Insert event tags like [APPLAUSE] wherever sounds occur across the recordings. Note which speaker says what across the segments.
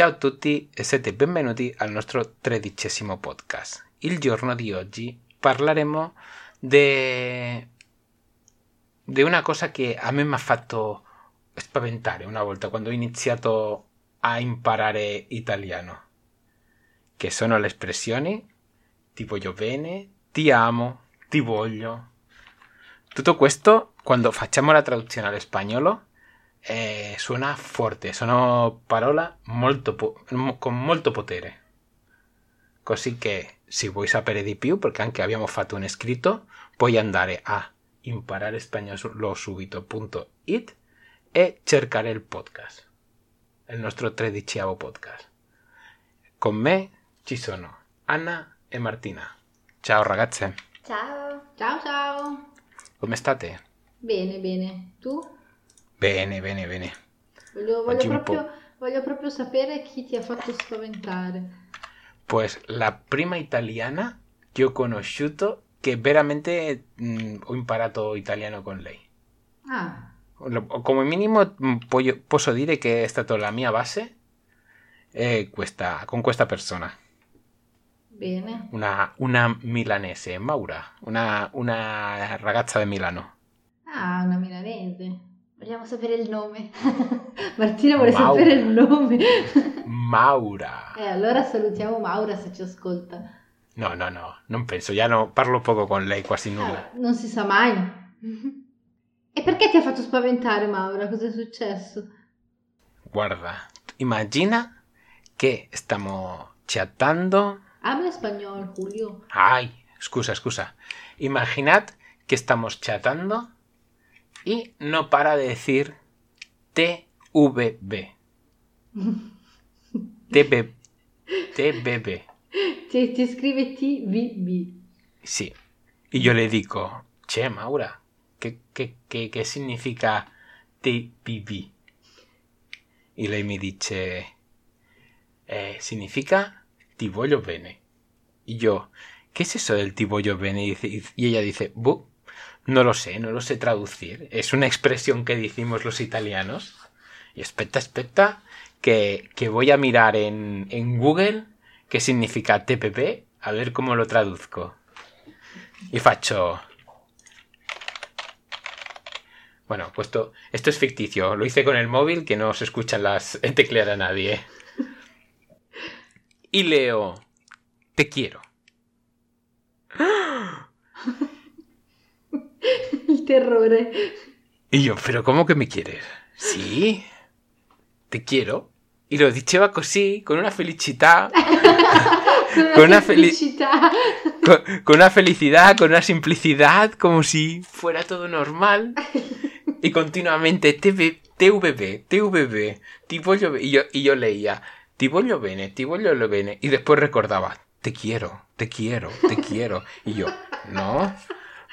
Speaker 1: Ciao a tutti e siete benvenuti al nostro tredicesimo podcast. Il giorno di oggi parleremo di una cosa che a me mi ha fatto spaventare una volta quando ho iniziato a imparare italiano, che sono le espressioni ti voglio bene, ti amo, ti voglio. Tutto questo, quando facciamo la traduzione all'espagnolo, eh, suona forte, sono parole molto po- con molto potere. Così che se vuoi sapere di più, perché anche abbiamo fatto un scritto, puoi andare a impararespagnolo.it e cercare il podcast, il nostro tredicesimo podcast. Con me ci sono Anna e Martina. Ciao ragazze.
Speaker 2: Ciao.
Speaker 3: Ciao ciao.
Speaker 1: Come state?
Speaker 3: Bene, bene. Tu?
Speaker 1: Bene, bene, bene.
Speaker 3: Voglio, voglio proprio, voglio proprio sapere chi ti ha fatto spaventare.
Speaker 1: Pues la prima italiana che ho conosciuto che veramente mm, ho imparato italiano con lei.
Speaker 3: Ah,
Speaker 1: Come minimo mm, puoi- posso dire che è stata la mia base eh, questa- con questa persona,
Speaker 3: bene.
Speaker 1: una, una milanese, Maura, una, una ragazza di Milano.
Speaker 3: Ah, una milanese. Vogliamo sapere il nome. [LAUGHS] Martina vuole
Speaker 1: Maura.
Speaker 3: sapere il nome. [LAUGHS]
Speaker 1: Maura.
Speaker 3: eh, allora salutiamo Maura se ci ascolta.
Speaker 1: No, no, no, non penso, ya no parlo poco con lei, quasi nulla.
Speaker 3: Ah, non si sa mai. [LAUGHS] e perché ti ha fatto spaventare Maura? Cosa è successo?
Speaker 1: Guarda, immagina che stiamo chattando
Speaker 3: Habla español, Julio.
Speaker 1: Ay, excusa, excusa. Imaginad que estamos chatando y no para de decir TVB. [LAUGHS] TB, TBB.
Speaker 3: Ti, ti scrive TVB.
Speaker 1: Sí. Y yo le digo, che, Maura, ¿qué, qué, qué, qué significa TBB? Y lei mi dice, eh, significa ti voglio bene. Y yo, ¿qué es eso del ti voglio bene? Y, dice- y ella dice, "Bu, no lo sé, no lo sé traducir. Es una expresión que decimos los italianos. Y espeta, espeta, que, que voy a mirar en, en Google qué significa TPP, a ver cómo lo traduzco. Y faccio... Bueno, pues esto, esto es ficticio. Lo hice con el móvil que no se escuchan las [LAUGHS] teclear a nadie. Y leo... Te quiero. [LAUGHS]
Speaker 3: Il terrore.
Speaker 1: Y yo, ¿pero cómo que me quieres? Sí, te quiero. Y lo diceva così, con una felicità, [LAUGHS]
Speaker 3: Con una
Speaker 1: una feli-
Speaker 3: felicità.
Speaker 1: con, con una felicidad, con una simplicidad, como si fuera todo normal. Y continuamente, TV, TVB, TVB, ti voglio be-". Y yo, y yo leía, ti voglio bene, ti voglio bene. Y después recordaba, te quiero, te quiero, te quiero. Y yo, no,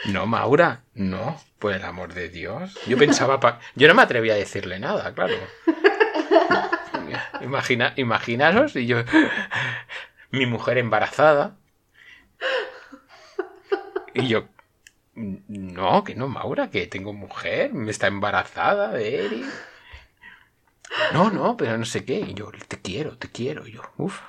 Speaker 1: no, Maura, no, por el amor de Dios. Yo pensaba, pa- yo no me atrevía a decirle nada, claro. Imagina, imaginaros, y yo, mi mujer embarazada. Y yo, no, que no, Maura, que tengo mujer, me está embarazada de Eric. No, no, pero no sé qué. Y yo, te quiero, te quiero. Y yo, uff.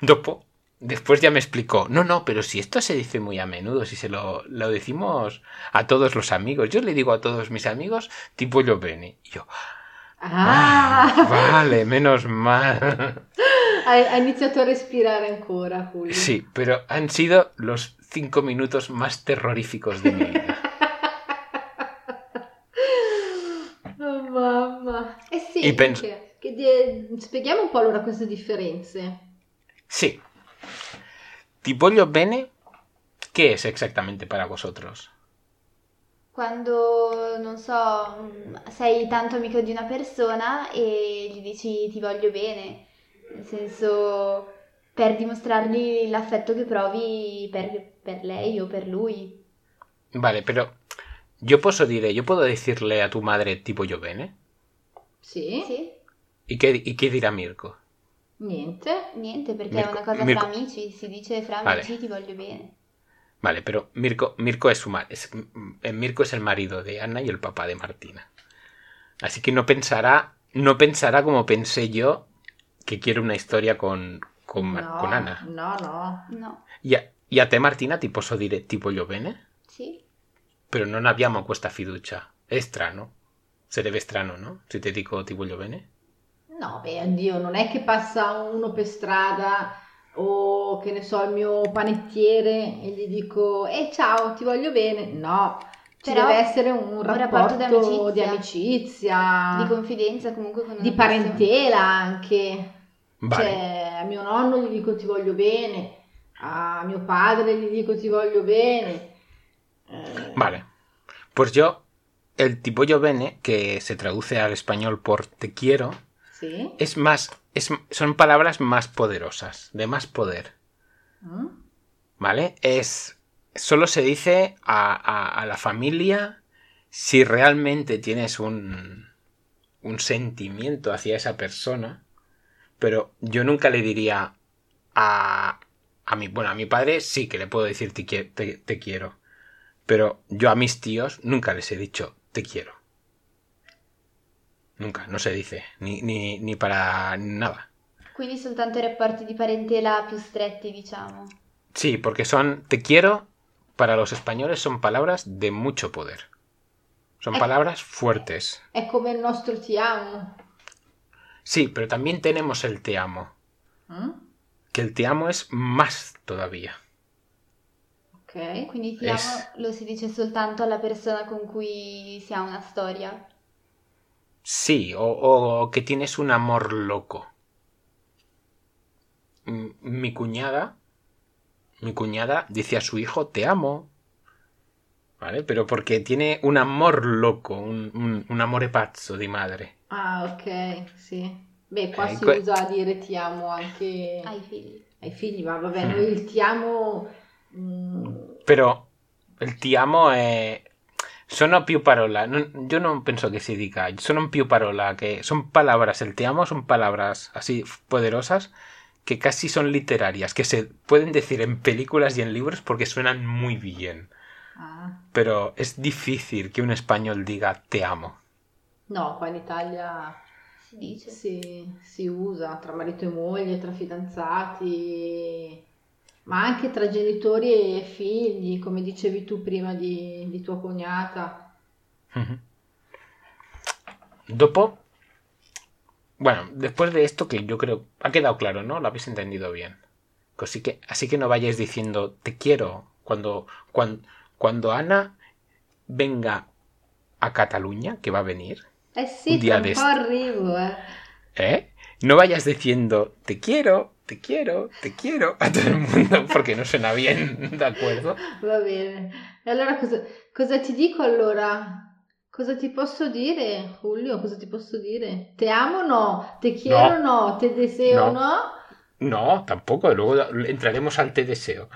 Speaker 1: Dopo, después ya me explicó, no, no, pero si esto se dice muy a menudo, si se lo, lo decimos a todos los amigos, yo le digo a todos mis amigos, tipo yo bene. Y yo,
Speaker 3: Ah,
Speaker 1: vale, menos mal. [LAUGHS]
Speaker 3: ha, iniziato a respirare ancora, Julio.
Speaker 1: Sí, pero han sido los cinco minutos más terroríficos de mi vida. [LAUGHS]
Speaker 3: Oh, mamma. Eh sì,
Speaker 1: E penso-
Speaker 3: che di- spieghiamo un po' allora queste differenze.
Speaker 1: Sí. Ti voglio bene, ¿qué es exactamente para vosotros?
Speaker 2: Quando, non so, sei tanto amico di una persona e gli dici ti voglio bene, nel senso per dimostrargli l'affetto che provi per, per lei o per lui.
Speaker 1: Vale, pero yo puedo dire, yo puedo decirle a tu madre ti voglio bene.
Speaker 3: Sì?
Speaker 2: Sì?
Speaker 1: ¿Y qué, y qué dirá Mirko?
Speaker 3: Niente.
Speaker 2: Niente, perché
Speaker 1: Mirko-
Speaker 2: è una cosa
Speaker 1: Mirko-
Speaker 2: fra amici, si dice fra
Speaker 1: Vale.
Speaker 2: amici ti voglio bene.
Speaker 1: Vale, pero Mirko, Mirko es su ma- es, Mirko es el marido de Ana y el papá de Martina. Así que no pensará, no pensará como pensé yo che quiere una storia con, con,
Speaker 3: no,
Speaker 1: con Anna.
Speaker 3: No, no.
Speaker 2: No.
Speaker 1: E a, e a te Martina ti posso dire ti voglio bene?
Speaker 2: Sì.
Speaker 1: Però non abbiamo questa fiducia. È strano. Sarebbe strano, no? Se ti dico ti voglio bene.
Speaker 3: No, beh, oddio, non è che passa uno per strada o che ne so, il mio panettiere e gli dico, eh ciao, ti voglio bene. No, ci
Speaker 2: Però
Speaker 3: deve essere un rapporto,
Speaker 2: rapporto
Speaker 3: di
Speaker 2: di
Speaker 3: amicizia,
Speaker 2: Di confidenza comunque con
Speaker 3: di
Speaker 2: persona.
Speaker 3: parentela anche.
Speaker 1: Vale.
Speaker 3: Cioè, a mio nonno gli dico ti voglio bene, a mio padre gli dico ti voglio bene. Eh,
Speaker 1: Vale. Pues yo, el ti voglio bene, que se traduce al español por te quiero, es más, es, son palabras más poderosas, de más poder.
Speaker 3: Mm?
Speaker 1: ¿Vale? Es. Solo se dice a, a- a la familia si realmente tienes un. un sentimiento hacia esa persona. Pero yo nunca le diría a. a mi. Bueno, a mi padre sí que le puedo decir te- te quiero. Pero yo a mis tíos nunca les he dicho te quiero. Nunca, no se dice. Ni, ni, ni para nada.
Speaker 2: Quindi soltanto i rapporti di parentela più stretti, diciamo.
Speaker 1: Sí, porque son te quiero para los españoles son palabras de mucho poder. Son palabras fuertes.
Speaker 3: È come il nostro ti amo.
Speaker 1: Sí, pero también tenemos el te amo,
Speaker 3: Mm?
Speaker 1: que el te amo es más todavía.
Speaker 3: Ok.
Speaker 2: Quindi ti
Speaker 1: Es-
Speaker 2: amo lo si dice soltanto alla persona con cui si ha una storia.
Speaker 1: Sí, o, o que tienes un amor loco. Mi cuñada, mi cuñada dice a su hijo te amo. ¿Vale? Pero porque tiene un amor loco, un, un, un amore pazzo di madre.
Speaker 3: Ah, ok, sì. Beh, qua
Speaker 1: Eh,
Speaker 3: si
Speaker 1: que-
Speaker 3: usa a dire ti amo anche
Speaker 2: Ai figli.
Speaker 3: ai figli, ma vabbè,
Speaker 1: Mm.
Speaker 3: noi il ti amo... mm,
Speaker 1: Però il ti amo è... Sono più parola, non- yo no pienso que se diga, son più parola, que son palabras, el te amo son palabras así poderosas que casi son literarias, que se pueden decir en películas y en libros porque suenan muy bien,
Speaker 3: ah,
Speaker 1: pero es difícil que un español diga te amo.
Speaker 3: no, qua in Italia
Speaker 2: Si dice.
Speaker 3: si, si usa tra marito e moglie, tra fidanzati, ma anche tra genitori e figli, come dicevi tu prima di, di tua cognata.
Speaker 1: Ujú. Dopo, bueno, después de esto que yo creo ha quedado claro, ¿no? Lo habéis entendido bien. Así que, así que no vayáis diciendo te quiero cuando, cuando, cuando Ana venga a Cataluña, que va a venir,
Speaker 3: Eh sì,
Speaker 1: Un
Speaker 3: un
Speaker 1: de
Speaker 3: arrivo, eh.
Speaker 1: ¿eh? No vayas diciendo te quiero, te quiero, te quiero a todo el mundo porque no suena bien, ¿de acuerdo?
Speaker 3: Va bene. E allora cosa, cosa ti dico allora? Cosa ti posso dire, Julio? Cosa ti posso dire? Te amo no, te quiero no, te deseo
Speaker 1: No.
Speaker 3: no.
Speaker 1: No, tampoco, luego entraremos al te deseo.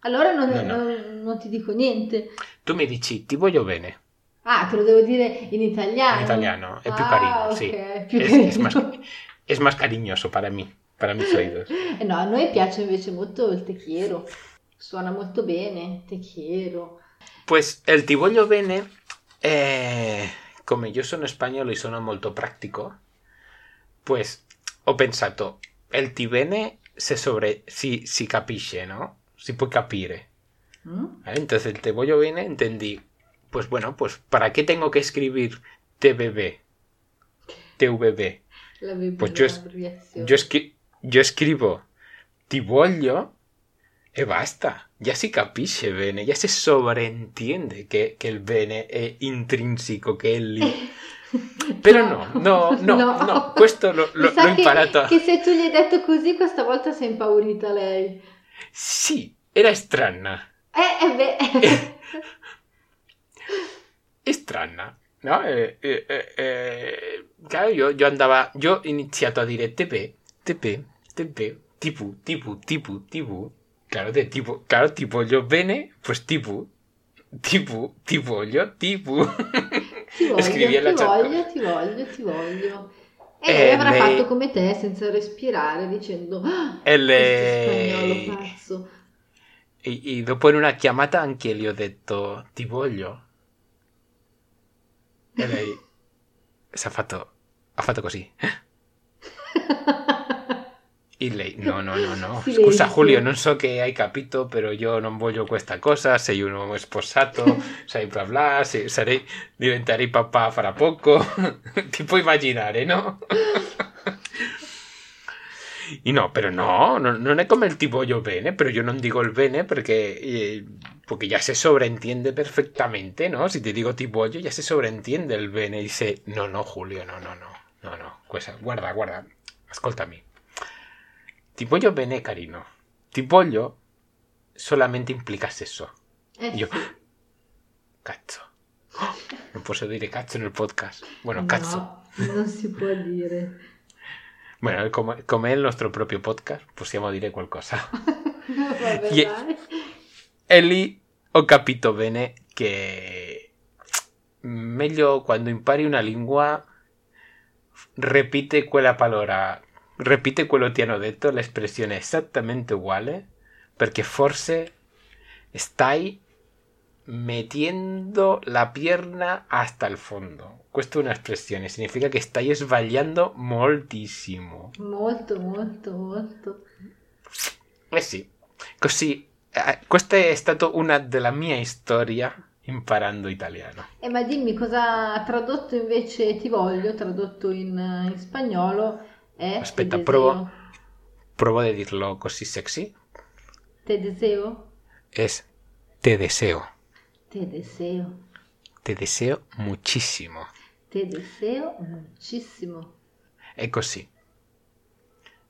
Speaker 3: Allora non,
Speaker 1: No, no.
Speaker 3: non- non ti dico niente.
Speaker 1: Tu mi dici ti voglio bene.
Speaker 3: Ah, te lo devo dire in italiano.
Speaker 1: En italiano, es più
Speaker 3: Ah,
Speaker 1: carino,
Speaker 3: ok,
Speaker 1: sí.
Speaker 3: più
Speaker 1: Es, es más, es más cariñoso para mí, para mis oídos.
Speaker 3: Eh [LAUGHS] no, a noi piace invece molto il te quiero. Suona molto bene, te quiero.
Speaker 1: Pues el ti voglio bene, eh, come io sono spagnolo e sono molto pratico, pues ho pensato, el ti bene se sobre, si, si capisce, no? Si può capire.
Speaker 3: Mm?
Speaker 1: ¿vale? Entonces el te voglio bene entendí, pues bueno, pues ¿para qué tengo que escribir TBB? TVB. Pues yo es-. Yo, escri- yo escribo ti voglio e basta. Ya si capisce bene, ya se sobreentiende que, que el bene è intrinsico, che è lì. [LAUGHS] Però no, no, no, no, questo lo, lo- l'ho imparato.
Speaker 3: Che, che se tu gli hai detto così, questa volta si è impaurita lei.
Speaker 1: Sì, era strana.
Speaker 3: Eh, [LAUGHS] eh beh.
Speaker 1: Strana. ¿No? Eh, eh, eh, eh, claro, yo, yo andaba, yo he iniziato a dire TP, TP, TP, tipo, tipo, tipo, tipo. Claro, de tipo, claro, tipo yo bene, pues tipo, tipo, tipo yo, tipo.
Speaker 3: Ti voglio,
Speaker 1: Scrivi
Speaker 3: ti
Speaker 1: alla chat.
Speaker 3: voglio, ti voglio, ti voglio. E
Speaker 1: Eh,
Speaker 3: lei avrà
Speaker 1: lei-
Speaker 3: fatto come te, senza respirare, dicendo ah,
Speaker 1: E
Speaker 3: questo
Speaker 1: le-
Speaker 3: spagnolo pazzo.
Speaker 1: E, e dopo in una chiamata anche gli ho detto ti voglio. E lei [LAUGHS] si è fatto, ha fatto così. E lei, no, no, no, no. [LAUGHS] Scusa Julio, non so che hai capito, però io non voglio questa cosa, sei un uomo sposato, sai [LAUGHS] bla bla, se- sarei, diventerei papà fra poco. [LAUGHS] Ti puoi immaginare, no? Y no, pero no, no, non è come il ti voglio bene, pero yo non digo el bene perché, eh, porque ya se sobreentiende perfectamente, ¿no? Si te digo ti voglio, ya se sobreentiende el bene. Y dice, no, no, Julio, no, no, no, no, no, questa, guarda, guarda, ascoltami. Ti voglio bene, carino. Ti voglio solamente implica sesso.
Speaker 3: Eh
Speaker 1: Io,
Speaker 3: sì.
Speaker 1: cazzo. Non posso dire cazzo nel podcast. Bueno,
Speaker 3: No,
Speaker 1: cazzo.
Speaker 3: non si può dire.
Speaker 1: Bueno, come, come è il nostro proprio podcast, possiamo dire qualcosa. [LAUGHS]
Speaker 3: Vabbè.
Speaker 1: E lì ho capito bene che meglio quando impari una lingua repite quella parola, repite quello ti hanno detto, l'espressione è esattamente uguale, perché forse stai metiendo la pierna hasta il fondo. Questa è un'espressione, significa che stai sbagliando moltissimo.
Speaker 3: Molto, molto, molto.
Speaker 1: Eh sì, così, eh, questa è stata una della mia storia imparando italiano.
Speaker 3: Eh, ma dimmi cosa tradotto invece ti voglio, tradotto in, in spagnolo è
Speaker 1: Aspetta, provo. a dirlo così sexy.
Speaker 3: Te deseo,
Speaker 1: Es te deseo.
Speaker 3: te deseo,
Speaker 1: Te deseo muchísimo.
Speaker 3: te deseo muchísimo.
Speaker 1: È così.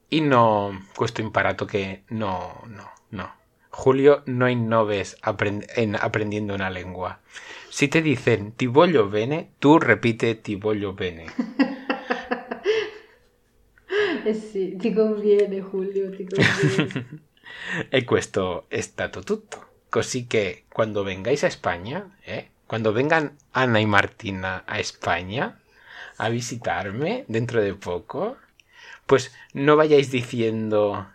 Speaker 1: E no, questo imparato che no, no, no. Julio, no innoves aprend- en aprendiendo una lengua. Si te dicen ti voglio bene, tú repite ti voglio bene. [LAUGHS]
Speaker 3: Sì, ti conviene Julio, ti conviene. [LAUGHS]
Speaker 1: e questo è stato tutto. Così che quando vengáis a España, eh, cuando vengan Ana y Martina a España a visitarme dentro de poco, pues no vayáis diciendo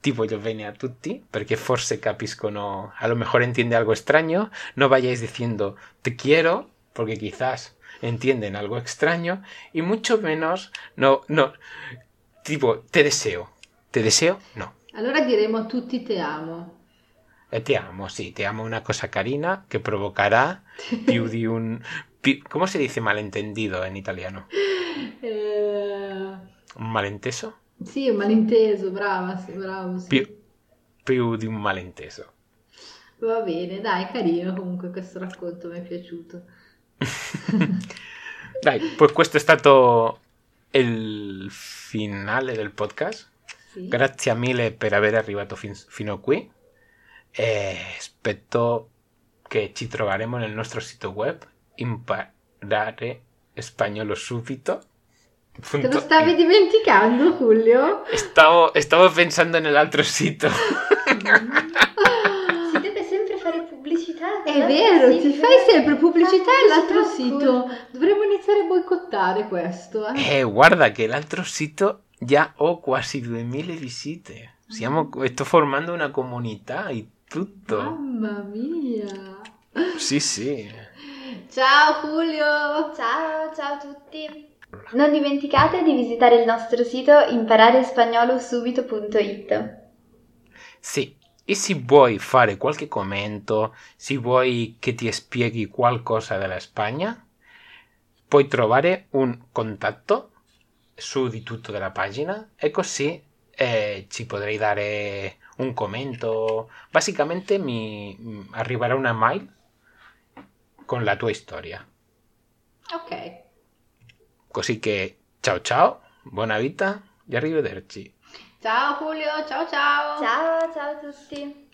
Speaker 1: ti voglio bene a tutti, perché forse capiscono, a lo mejor entiende algo extraño, no vayáis diciendo te quiero, porque quizás entienden algo extraño, y mucho menos no, no, tipo te deseo, te deseo, no.
Speaker 3: Allora diremo tutti te amo.
Speaker 1: Eh, Te amo, sì, te amo una cosa carina che provocará più di un... pi- ¿Cómo se dice malentendido en italiano? [LAUGHS]
Speaker 3: Eh,
Speaker 1: ¿Un malenteso?
Speaker 3: sì, un malinteso, brava, sì, bravo, sì.
Speaker 1: Più, più di un malenteso.
Speaker 3: Va bene, dai, carino comunque questo racconto, mi è piaciuto. [LAUGHS]
Speaker 1: Dai, pues questo è stato il finale del podcast.
Speaker 3: Sì.
Speaker 1: Grazie mille per aver arrivato fin- fino qui. E aspetto che ci troveremo nel nostro sito web imparare spagnolo subito.
Speaker 3: Te lo stavi dimenticando, Julio?
Speaker 1: Stavo, stavo pensando nell'altro sito. [LAUGHS]
Speaker 2: pubblicità.
Speaker 3: È vero, ti fai sempre pubblicità all'altro
Speaker 2: pubblicità,
Speaker 3: sito. Dovremmo iniziare a boicottare questo, eh?
Speaker 1: Eh, guarda che l'altro sito già ho quasi 2000 visite. Stiamo, sto formando una comunità e tutto.
Speaker 3: Mamma mia.
Speaker 1: Sì, sì.
Speaker 3: Ciao Julio.
Speaker 2: Ciao, ciao a tutti. Non dimenticate di visitare il nostro sito imparerespagnolo.subito.it.
Speaker 1: Sì, e se vuoi fare qualche commento, se vuoi che ti spieghi qualcosa della Spagna, puoi trovare un contatto su di tutto della pagina e così eh, ci potrei dare un commento. Basicamente mi mm, arriverà una mail con la tua storia.
Speaker 3: Ok.
Speaker 1: Così che ciao ciao, buona vita e arrivederci.
Speaker 3: Ciao Julio, ciao ciao.
Speaker 2: Ciao, ciao a tutti.